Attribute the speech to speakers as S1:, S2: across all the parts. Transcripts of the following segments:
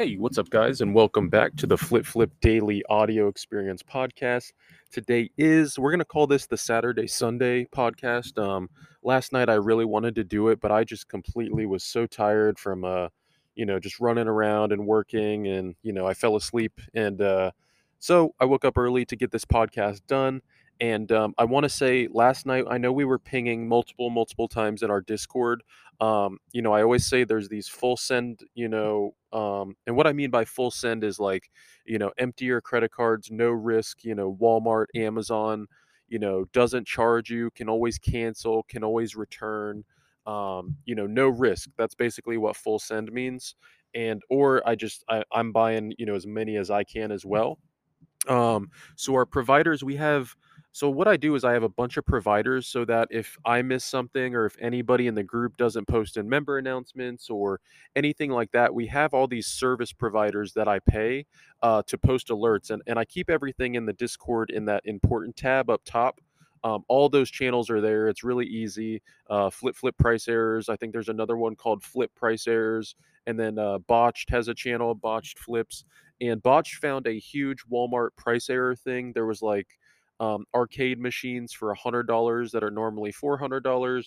S1: Hey, what's up, guys, and welcome back to the Flip Flip Daily Audio Experience Podcast. Today is we're gonna call this the Saturday Sunday podcast. Um, last night I really wanted to do it, but I just completely was so tired from uh, you know, just running around and working, and you know, I fell asleep, and uh, so I woke up early to get this podcast done. And um, I want to say last night, I know we were pinging multiple, multiple times in our Discord. Um, you know, I always say there's these full send, you know, um, and what I mean by full send is like, you know, empty your credit cards, no risk, you know, Walmart, Amazon, you know, doesn't charge you, can always cancel, can always return, um, you know, no risk. That's basically what full send means. And, or I just, I, I'm buying, you know, as many as I can as well. Um, so our providers, we have, so what I do is I have a bunch of providers so that if I miss something or if anybody in the group doesn't post in member announcements or anything like that, we have all these service providers that I pay uh, to post alerts. And, and I keep everything in the Discord in that important tab up top. Um, all those channels are there. It's really easy. Uh, flip flip price errors. I think there's another one called flip price errors. And then uh, botched has a channel, botched flips. And botched found a huge Walmart price error thing. There was like um, arcade machines for $100 that are normally $400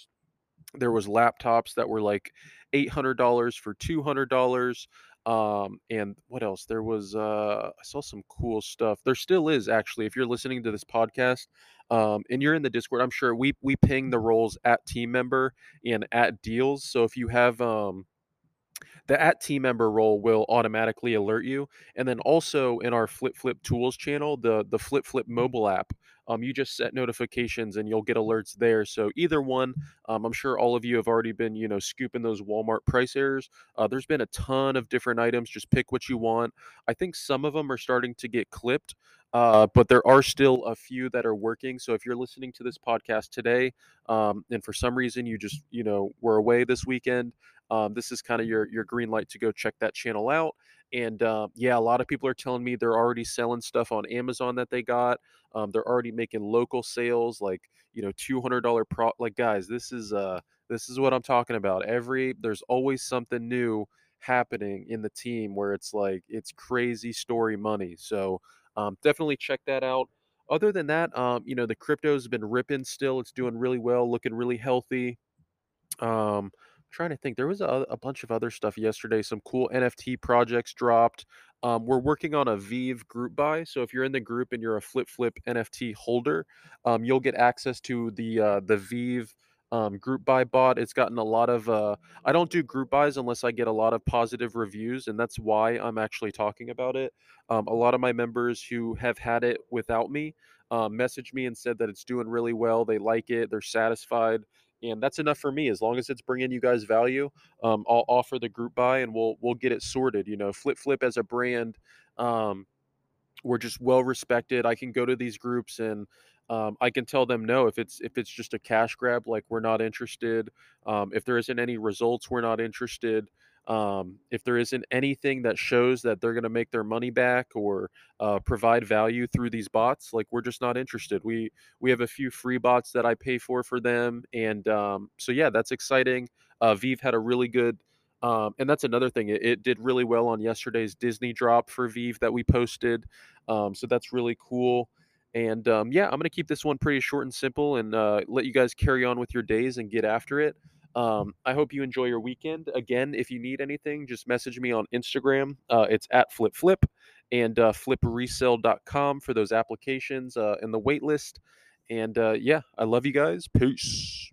S1: there was laptops that were like $800 for $200 um, and what else? There was uh, i saw some cool stuff. There still is actually if you're listening to this podcast um, and you're in the discord i'm sure we we ping the roles at team member and at deals so if you have um, the at team member role will automatically alert you and then also in our flip flip tools channel the the flip flip mobile app um, you just set notifications and you'll get alerts there. So either one um, i'm sure all of you have already been you know scooping those walmart price errors uh, there's been a ton of different items just pick what you want. I think some of them are starting to get clipped uh, but there are still a few that are working. So if you're listening to this podcast today um, and for some reason you just you know were away this weekend um, this is kind of your your green light to go check that channel out. And uh, yeah, a lot of people are telling me they're already selling stuff on Amazon that they got. Um, they're already making local sales, like you know, two hundred dollar pro. Like guys, this is uh this is what I'm talking about. Every there's always something new happening in the team where it's like it's crazy story money. So um, definitely check that out. Other than that, um, you know, the crypto's been ripping still. It's doing really well, looking really healthy. Um, trying to think there was a, a bunch of other stuff yesterday some cool nft projects dropped um, we're working on a VeVe group buy so if you're in the group and you're a flip flip nft holder um, you'll get access to the uh, the VeVe um, group buy bot it's gotten a lot of uh, i don't do group buys unless i get a lot of positive reviews and that's why i'm actually talking about it um, a lot of my members who have had it without me um, messaged me and said that it's doing really well they like it they're satisfied and that's enough for me as long as it's bringing you guys value um, i'll offer the group buy and we'll we'll get it sorted you know flip flip as a brand um, we're just well respected i can go to these groups and um, i can tell them no if it's if it's just a cash grab like we're not interested um, if there isn't any results we're not interested um, if there isn't anything that shows that they're going to make their money back or uh, provide value through these bots, like we're just not interested. We we have a few free bots that I pay for for them, and um, so yeah, that's exciting. Uh, VeVe had a really good. Um, and that's another thing. It, it, did really well on yesterday's Disney drop for VeVe that we posted. Um, so that's really cool. And um, yeah, I'm going to keep this one pretty short and simple and uh, let you guys carry on with your days and get after it. Um, I hope you enjoy your weekend. Again, if you need anything, just message me on Instagram. Uh, it's at flip flip and uh, flipresale.com for those applications uh, and the wait list. And uh, yeah, I love you guys. Peace.